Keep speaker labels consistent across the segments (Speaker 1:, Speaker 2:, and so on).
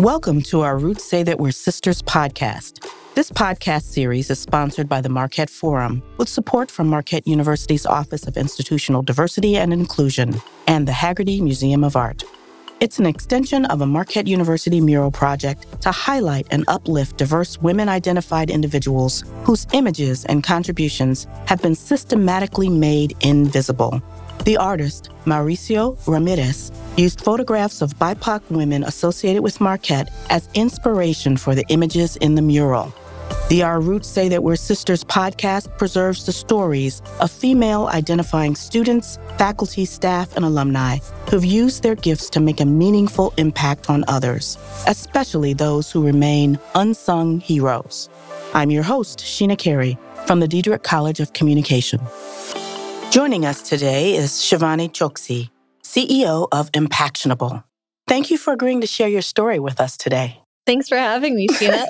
Speaker 1: Welcome to our Roots Say That We're Sisters podcast. This podcast series is sponsored by the Marquette Forum with support from Marquette University's Office of Institutional Diversity and Inclusion and the Haggerty Museum of Art. It's an extension of a Marquette University mural project to highlight and uplift diverse women identified individuals whose images and contributions have been systematically made invisible. The artist, Mauricio Ramirez, used photographs of BIPOC women associated with Marquette as inspiration for the images in the mural. The Our Roots Say That We're Sisters podcast preserves the stories of female identifying students, faculty, staff, and alumni who've used their gifts to make a meaningful impact on others, especially those who remain unsung heroes. I'm your host, Sheena Carey, from the Diederich College of Communication. Joining us today is Shivani Choksi, CEO of Impactionable. Thank you for agreeing to share your story with us today.
Speaker 2: Thanks for having me, Sheena.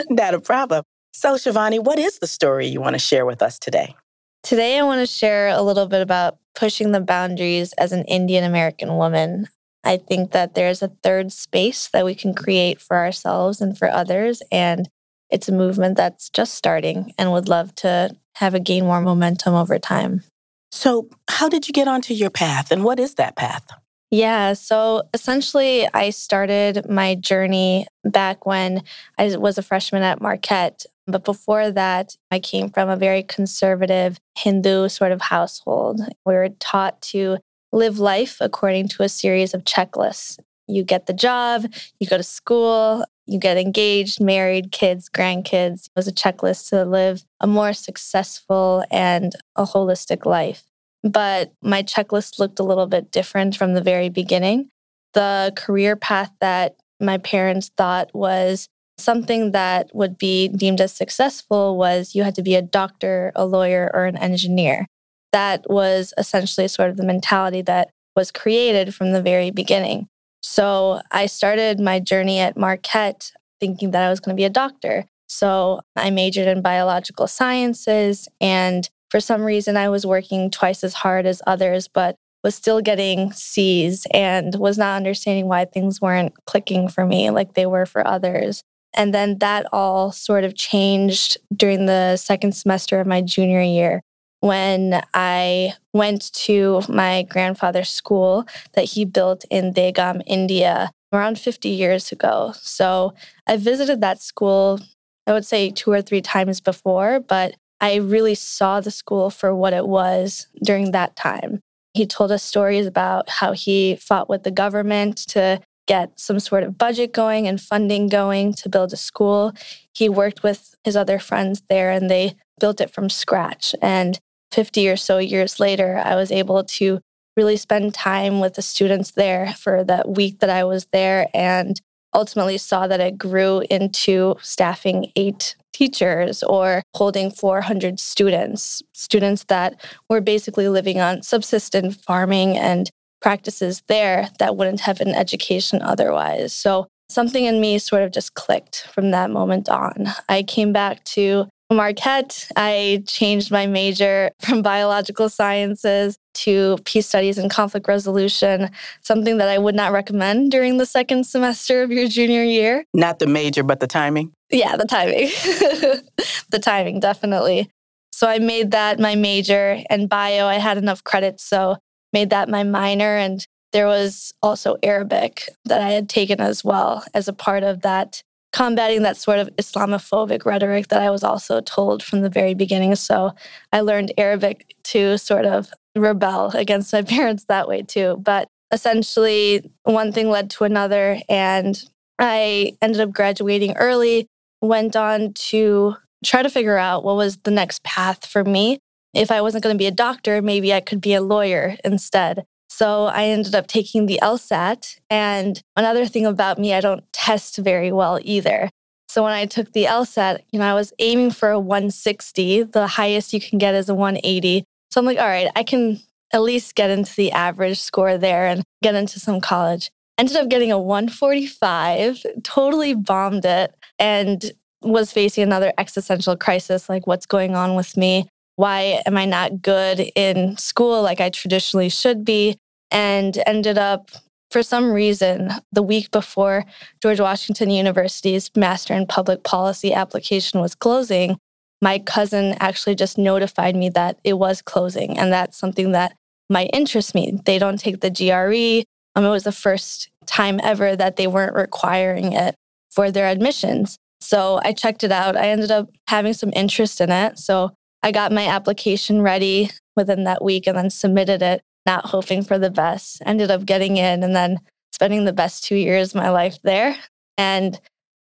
Speaker 1: Not a problem. So, Shivani, what is the story you want to share with us today?
Speaker 2: Today, I want to share a little bit about pushing the boundaries as an Indian American woman. I think that there's a third space that we can create for ourselves and for others. And it's a movement that's just starting and would love to have it gain more momentum over time.
Speaker 1: So, how did you get onto your path and what is that path?
Speaker 2: Yeah. So essentially, I started my journey back when I was a freshman at Marquette. But before that, I came from a very conservative Hindu sort of household. We were taught to live life according to a series of checklists. You get the job, you go to school, you get engaged, married, kids, grandkids. It was a checklist to live a more successful and a holistic life but my checklist looked a little bit different from the very beginning. The career path that my parents thought was something that would be deemed as successful was you had to be a doctor, a lawyer, or an engineer. That was essentially sort of the mentality that was created from the very beginning. So I started my journey at Marquette thinking that I was going to be a doctor. So I majored in biological sciences and for some reason, I was working twice as hard as others, but was still getting C's and was not understanding why things weren't clicking for me like they were for others. And then that all sort of changed during the second semester of my junior year when I went to my grandfather's school that he built in Dehgaum, India, around 50 years ago. So I visited that school, I would say two or three times before, but I really saw the school for what it was during that time. He told us stories about how he fought with the government to get some sort of budget going and funding going to build a school. He worked with his other friends there and they built it from scratch. And 50 or so years later, I was able to really spend time with the students there for that week that I was there and ultimately saw that it grew into staffing eight teachers or holding 400 students, students that were basically living on subsistence farming and practices there that wouldn't have an education otherwise. So something in me sort of just clicked from that moment on. I came back to Marquette. I changed my major from biological sciences to peace studies and conflict resolution, something that I would not recommend during the second semester of your junior year.
Speaker 1: Not the major, but the timing?
Speaker 2: Yeah, the timing. the timing, definitely. So I made that my major and bio. I had enough credits, so made that my minor. And there was also Arabic that I had taken as well as a part of that combating that sort of Islamophobic rhetoric that I was also told from the very beginning. So I learned Arabic to sort of rebel against my parents that way too. But essentially, one thing led to another, and I ended up graduating early, went on to try to figure out what was the next path for me. If I wasn't going to be a doctor, maybe I could be a lawyer instead. So I ended up taking the LSAT. And another thing about me, I don't test very well either. So when I took the LSAT, you know, I was aiming for a 160. The highest you can get is a 180. So I'm like, all right, I can at least get into the average score there and get into some college. Ended up getting a 145, totally bombed it, and was facing another existential crisis like, what's going on with me? Why am I not good in school like I traditionally should be? And ended up for some reason, the week before George Washington University's Master in Public Policy application was closing, my cousin actually just notified me that it was closing. And that's something that might interest me. They don't take the GRE. Um, it was the first time ever that they weren't requiring it for their admissions. So I checked it out. I ended up having some interest in it. So I got my application ready within that week and then submitted it, not hoping for the best. Ended up getting in and then spending the best two years of my life there. And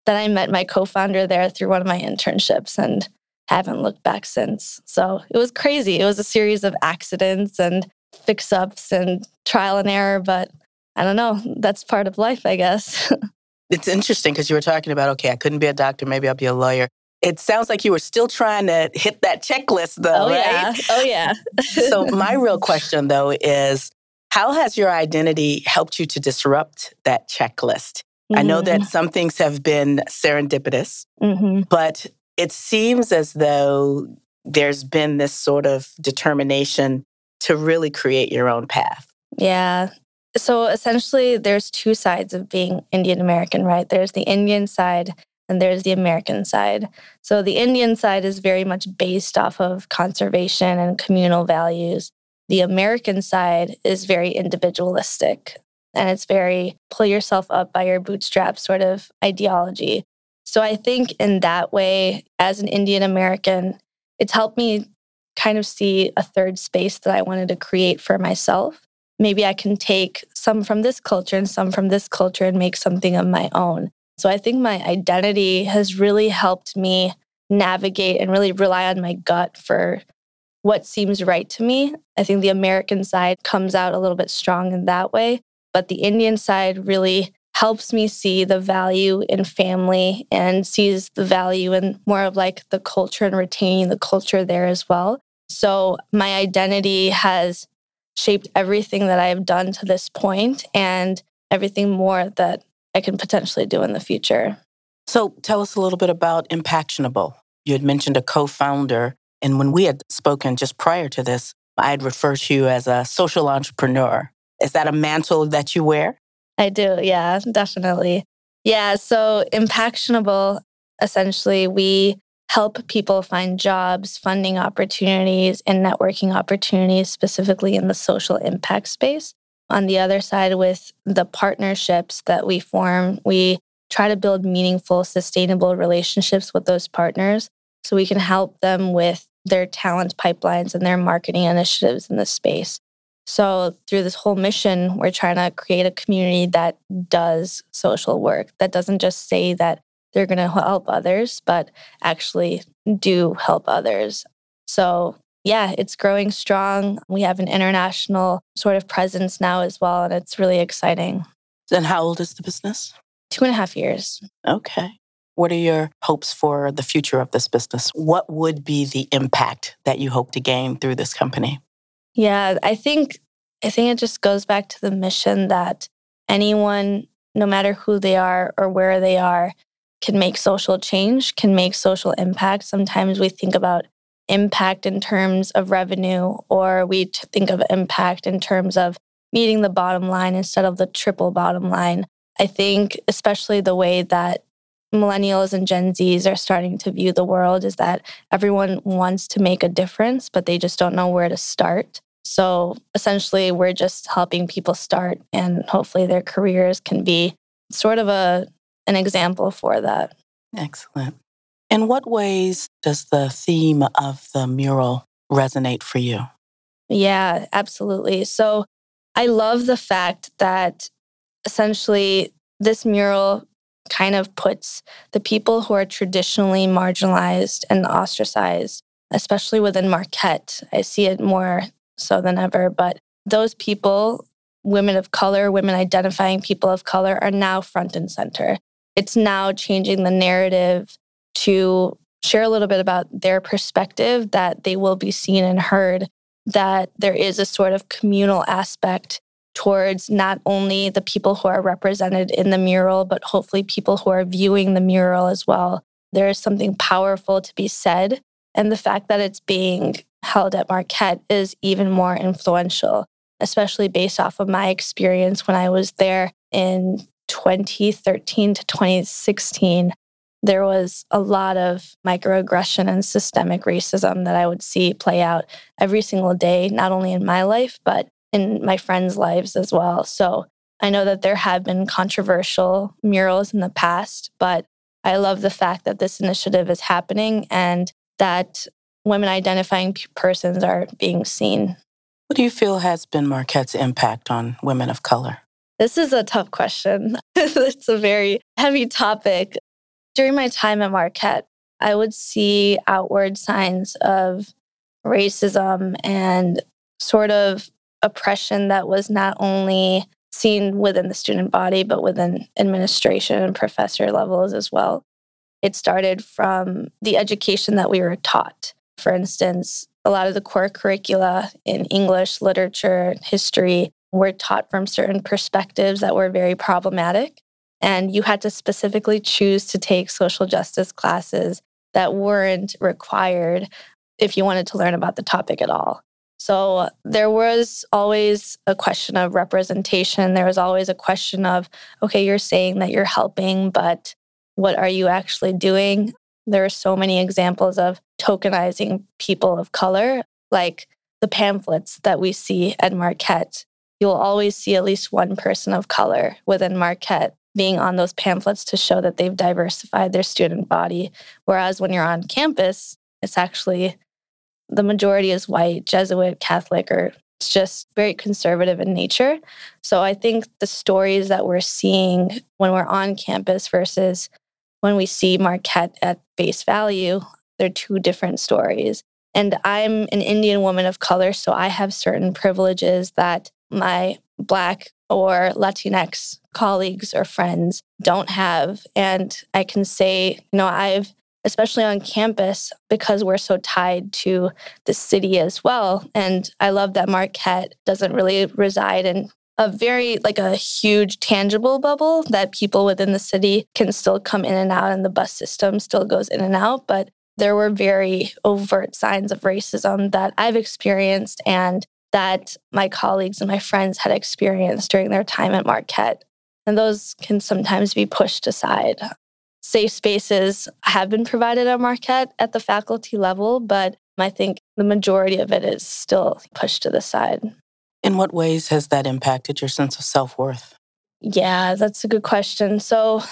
Speaker 2: then I met my co founder there through one of my internships and haven't looked back since. So it was crazy. It was a series of accidents and fix ups and trial and error, but I don't know. That's part of life, I guess.
Speaker 1: it's interesting because you were talking about, okay, I couldn't be a doctor, maybe I'll be a lawyer. It sounds like you were still trying to hit that checklist, though,
Speaker 2: oh,
Speaker 1: right?
Speaker 2: Yeah. Oh, yeah.
Speaker 1: so, my real question, though, is how has your identity helped you to disrupt that checklist? Mm-hmm. I know that mm. some things have been serendipitous, mm-hmm. but it seems as though there's been this sort of determination to really create your own path.
Speaker 2: Yeah, so essentially, there's two sides of being Indian American, right? There's the Indian side and there's the American side. So the Indian side is very much based off of conservation and communal values. The American side is very individualistic and it's very pull yourself up by your bootstraps sort of ideology. So I think in that way, as an Indian American, it's helped me kind of see a third space that I wanted to create for myself maybe I can take some from this culture and some from this culture and make something of my own. So I think my identity has really helped me navigate and really rely on my gut for what seems right to me. I think the American side comes out a little bit strong in that way, but the Indian side really helps me see the value in family and sees the value in more of like the culture and retaining the culture there as well. So my identity has shaped everything that I have done to this point and everything more that I can potentially do in the future.
Speaker 1: So tell us a little bit about Impactionable. You had mentioned a co founder. And when we had spoken just prior to this, I had referred to you as a social entrepreneur. Is that a mantle that you wear?
Speaker 2: I do, yeah, definitely. Yeah, so Impactionable, essentially, we help people find jobs, funding opportunities, and networking opportunities, specifically in the social impact space. On the other side, with the partnerships that we form, we try to build meaningful, sustainable relationships with those partners so we can help them with their talent pipelines and their marketing initiatives in the space. So, through this whole mission, we're trying to create a community that does social work, that doesn't just say that they're going to help others, but actually do help others. So, yeah, it's growing strong. We have an international sort of presence now as well, and it's really exciting.
Speaker 1: And how old is the business?
Speaker 2: Two and a half years.
Speaker 1: Okay. What are your hopes for the future of this business? What would be the impact that you hope to gain through this company?
Speaker 2: Yeah, I think I think it just goes back to the mission that anyone, no matter who they are or where they are, can make social change, can make social impact. Sometimes we think about impact in terms of revenue, or we think of impact in terms of meeting the bottom line instead of the triple bottom line. I think, especially the way that millennials and Gen Zs are starting to view the world, is that everyone wants to make a difference, but they just don't know where to start. So essentially, we're just helping people start, and hopefully, their careers can be sort of a an example for that.
Speaker 1: Excellent. In what ways does the theme of the mural resonate for you?
Speaker 2: Yeah, absolutely. So I love the fact that essentially this mural kind of puts the people who are traditionally marginalized and ostracized, especially within Marquette. I see it more so than ever, but those people, women of color, women identifying people of color, are now front and center it's now changing the narrative to share a little bit about their perspective that they will be seen and heard, that there is a sort of communal aspect towards not only the people who are represented in the mural, but hopefully people who are viewing the mural as well. There is something powerful to be said. And the fact that it's being held at Marquette is even more influential. especially based off of my experience when I was there in 2013 to 2016. There was a lot of microaggression and systemic racism that I would see play out every single day, not only in my life, but in my friends' lives as well. So I know that there have been controversial murals in the past, but I love the fact that this initiative is happening and that women identifying persons are being seen.
Speaker 1: What do you feel has been Marquette's impact on women of color?
Speaker 2: This is a tough question. it's a very heavy topic. During my time at Marquette, I would see outward signs of racism and sort of oppression that was not only seen within the student body, but within administration and professor levels as well. It started from the education that we were taught. For instance, a lot of the core curricula in English, literature, history were taught from certain perspectives that were very problematic. And you had to specifically choose to take social justice classes that weren't required if you wanted to learn about the topic at all. So there was always a question of representation. There was always a question of, okay, you're saying that you're helping, but what are you actually doing? There are so many examples of tokenizing people of color, like the pamphlets that we see at Marquette. You'll always see at least one person of color within Marquette being on those pamphlets to show that they've diversified their student body. Whereas when you're on campus, it's actually the majority is white, Jesuit, Catholic, or it's just very conservative in nature. So I think the stories that we're seeing when we're on campus versus when we see Marquette at face value, they're two different stories. And I'm an Indian woman of color, so I have certain privileges that my Black or Latinx colleagues or friends don't have. And I can say, you know, I've especially on campus, because we're so tied to the city as well. And I love that Marquette doesn't really reside in a very like a huge tangible bubble that people within the city can still come in and out and the bus system still goes in and out but there were very overt signs of racism that I've experienced and that my colleagues and my friends had experienced during their time at Marquette and those can sometimes be pushed aside safe spaces have been provided at Marquette at the faculty level, but I think the majority of it is still pushed to the side.
Speaker 1: In what ways has that impacted your sense of self worth?
Speaker 2: Yeah, that's a good question. So,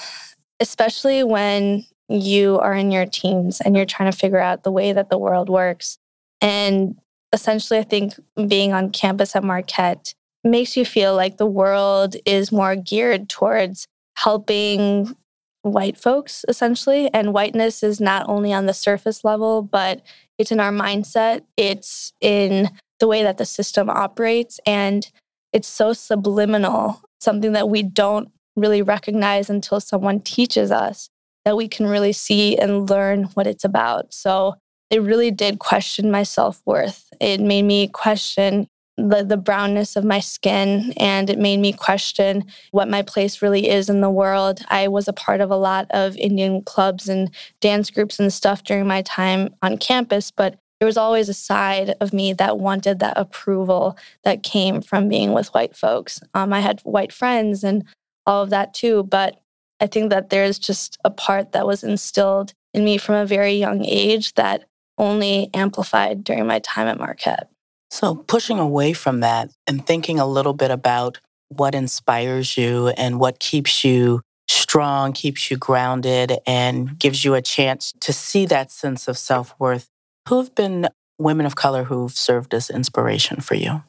Speaker 2: especially when you are in your teens and you're trying to figure out the way that the world works. And essentially, I think being on campus at Marquette makes you feel like the world is more geared towards helping white folks essentially. And whiteness is not only on the surface level but it's in our mindset. It's in the way that the system operates. And it's so subliminal something that we don't really recognize until someone teaches us that we can really see and learn what it's about. So it really did question my self-worth. It made me question the, the brownness of my skin and it made me question what my place really is in the world. I was a part of a lot of Indian clubs and dance groups and stuff during my time on campus, but there was always a side of me that wanted that approval that came from being with white folks. Um, I had white friends and all of that too, but I think that there's just a part that was instilled in me from a very young age that only amplified during my time at Marquette.
Speaker 1: So, pushing away from that and thinking a little bit about what inspires you and what keeps you strong, keeps you grounded, and gives you a chance to see that sense of self worth. Who have been women of color who've served as inspiration for you?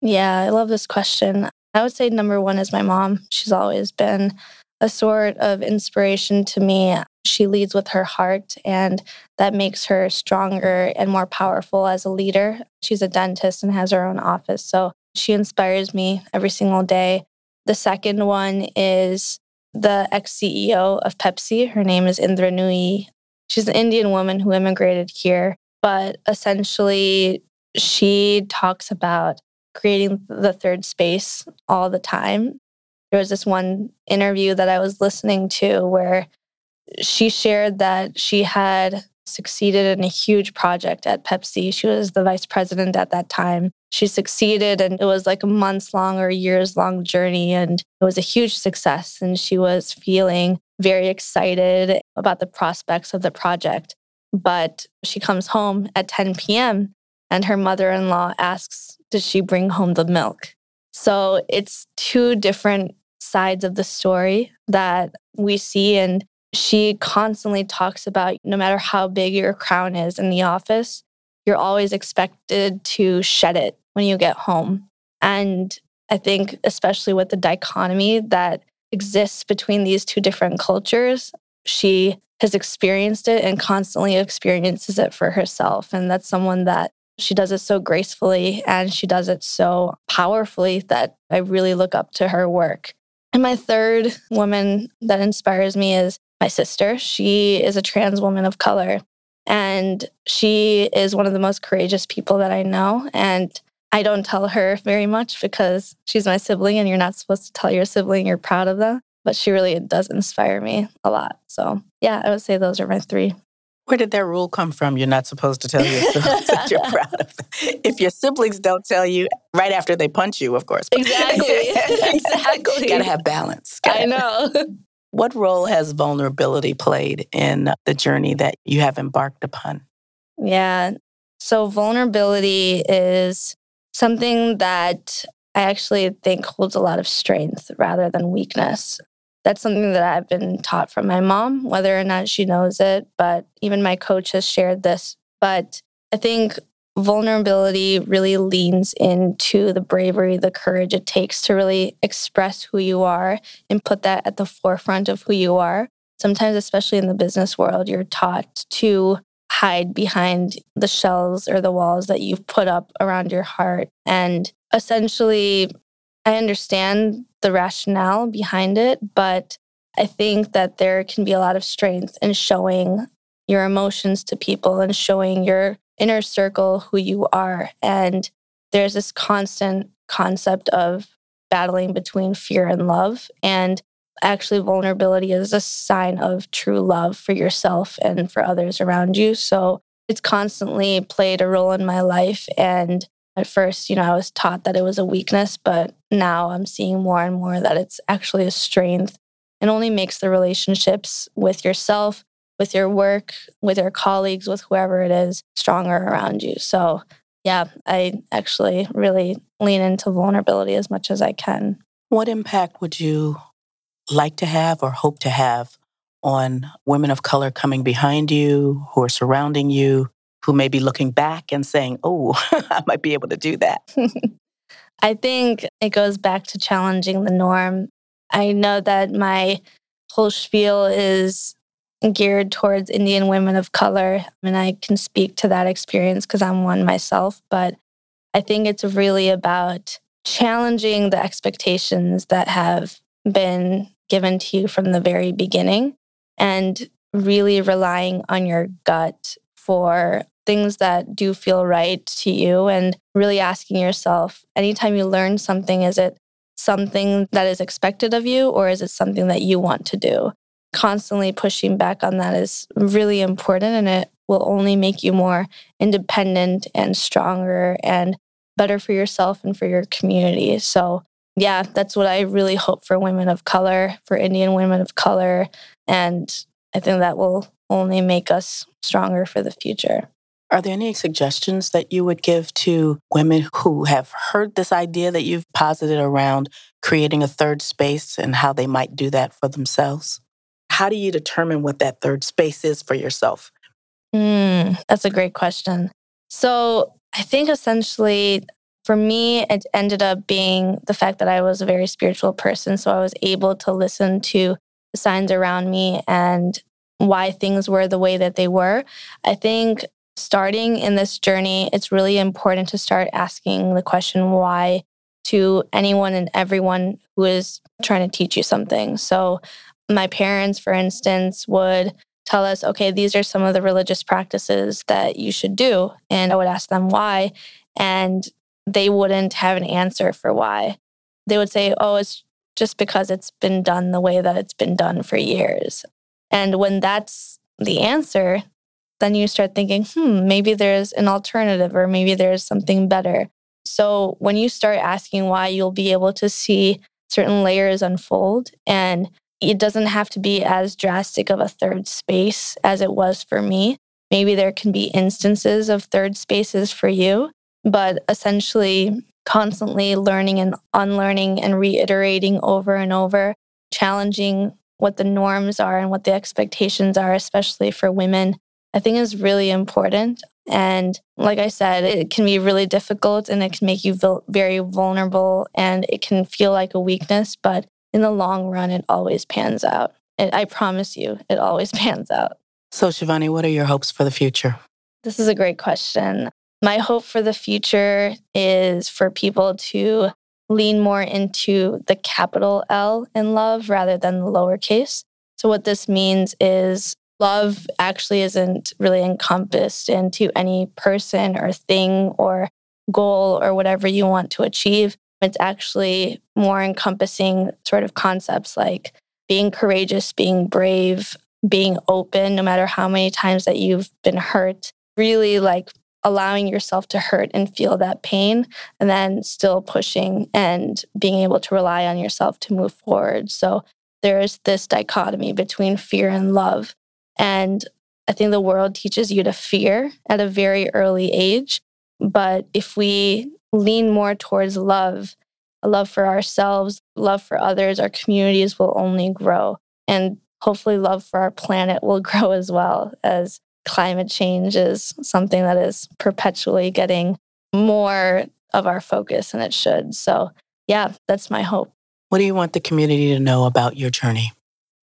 Speaker 2: Yeah, I love this question. I would say number one is my mom. She's always been a sort of inspiration to me. She leads with her heart, and that makes her stronger and more powerful as a leader. She's a dentist and has her own office. So she inspires me every single day. The second one is the ex CEO of Pepsi. Her name is Indra Nooyi. She's an Indian woman who immigrated here, but essentially, she talks about creating the third space all the time. There was this one interview that I was listening to where she shared that she had succeeded in a huge project at Pepsi. She was the vice president at that time. she succeeded and it was like a months long or years long journey and it was a huge success and she was feeling very excited about the prospects of the project but she comes home at 10 p.m and her mother-in-law asks does she bring home the milk so it's two different sides of the story that we see and she constantly talks about no matter how big your crown is in the office you're always expected to shed it when you get home. And I think, especially with the dichotomy that exists between these two different cultures, she has experienced it and constantly experiences it for herself. And that's someone that she does it so gracefully and she does it so powerfully that I really look up to her work. And my third woman that inspires me is my sister. She is a trans woman of color. And she is one of the most courageous people that I know. And I don't tell her very much because she's my sibling and you're not supposed to tell your sibling you're proud of them. But she really does inspire me a lot. So, yeah, I would say those are my three.
Speaker 1: Where did that rule come from? You're not supposed to tell your siblings that you're proud of them. If your siblings don't tell you right after they punch you, of course.
Speaker 2: Exactly. exactly.
Speaker 1: Gotta have balance.
Speaker 2: Gotta I know.
Speaker 1: What role has vulnerability played in the journey that you have embarked upon?
Speaker 2: Yeah. So, vulnerability is something that I actually think holds a lot of strength rather than weakness. That's something that I've been taught from my mom, whether or not she knows it, but even my coach has shared this. But I think vulnerability really leans into the bravery, the courage it takes to really express who you are and put that at the forefront of who you are. Sometimes, especially in the business world, you're taught to hide behind the shells or the walls that you've put up around your heart. And essentially, I understand the rationale behind it, but I think that there can be a lot of strength in showing your emotions to people and showing your inner circle who you are. And there's this constant concept of battling between fear and love. And actually, vulnerability is a sign of true love for yourself and for others around you. So it's constantly played a role in my life. And at first, you know, I was taught that it was a weakness, but now I'm seeing more and more that it's actually a strength and only makes the relationships with yourself with your work, with your colleagues, with whoever it is stronger around you. So, yeah, I actually really lean into vulnerability as much as I can.
Speaker 1: What impact would you like to have or hope to have on women of color coming behind you, who are surrounding you, who may be looking back and saying, oh, I might be able to do that?
Speaker 2: I think it goes back to challenging the norm. I know that my whole spiel is geared towards Indian women of color. And I can speak to that experience because I'm one myself. But I think it's really about challenging the expectations that have been given to you from the very beginning and really relying on your gut for things that do feel right to you and really asking yourself anytime you learn something, is it something that is expected of you or is it something that you want to do? Constantly pushing back on that is really important and it will only make you more independent and stronger and better for yourself and for your community. So, yeah, that's what I really hope for women of color, for Indian women of color. And I think that will only make us stronger for the future.
Speaker 1: Are there any suggestions that you would give to women who have heard this idea that you've posited around creating a third space and how they might do that for themselves? How do you determine what that third space is for yourself?
Speaker 2: Mm, that's a great question. So I think essentially for me, it ended up being the fact that I was a very spiritual person. So I was able to listen to the signs around me and why things were the way that they were. I think starting in this journey, it's really important to start asking the question why to anyone and everyone who is trying to teach you something. So my parents, for instance, would tell us, okay, these are some of the religious practices that you should do. And I would ask them why. And they wouldn't have an answer for why. They would say, oh, it's just because it's been done the way that it's been done for years. And when that's the answer, then you start thinking, hmm, maybe there's an alternative or maybe there's something better. So when you start asking why, you'll be able to see certain layers unfold. And it doesn't have to be as drastic of a third space as it was for me. Maybe there can be instances of third spaces for you, but essentially, constantly learning and unlearning and reiterating over and over, challenging what the norms are and what the expectations are, especially for women, I think is really important. And like I said, it can be really difficult and it can make you very vulnerable and it can feel like a weakness, but in the long run, it always pans out. It, I promise you, it always pans out.
Speaker 1: So, Shivani, what are your hopes for the future?
Speaker 2: This is a great question. My hope for the future is for people to lean more into the capital L in love rather than the lowercase. So, what this means is love actually isn't really encompassed into any person or thing or goal or whatever you want to achieve. It's actually more encompassing sort of concepts like being courageous, being brave, being open, no matter how many times that you've been hurt, really like allowing yourself to hurt and feel that pain, and then still pushing and being able to rely on yourself to move forward. So there's this dichotomy between fear and love. And I think the world teaches you to fear at a very early age. But if we lean more towards love, a love for ourselves, love for others, our communities will only grow. And hopefully, love for our planet will grow as well as climate change is something that is perpetually getting more of our focus and it should. So, yeah, that's my hope.
Speaker 1: What do you want the community to know about your journey?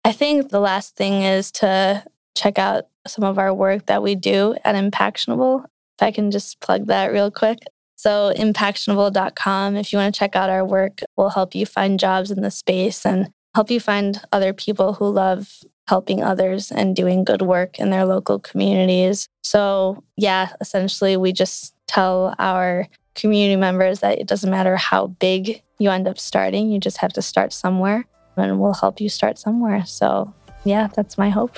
Speaker 2: I think the last thing is to check out some of our work that we do at Impactionable. If I can just plug that real quick. So, impactionable.com, if you want to check out our work, will help you find jobs in the space and help you find other people who love helping others and doing good work in their local communities. So, yeah, essentially, we just tell our community members that it doesn't matter how big you end up starting, you just have to start somewhere and we'll help you start somewhere. So, yeah, that's my hope.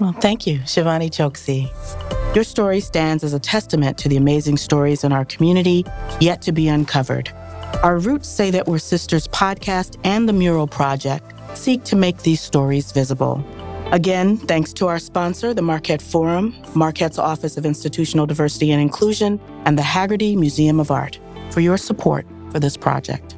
Speaker 1: Well, thank you, Shivani Choksi. Your story stands as a testament to the amazing stories in our community yet to be uncovered. Our Roots Say That We're Sisters podcast and the Mural Project seek to make these stories visible. Again, thanks to our sponsor, the Marquette Forum, Marquette's Office of Institutional Diversity and Inclusion, and the Haggerty Museum of Art for your support for this project.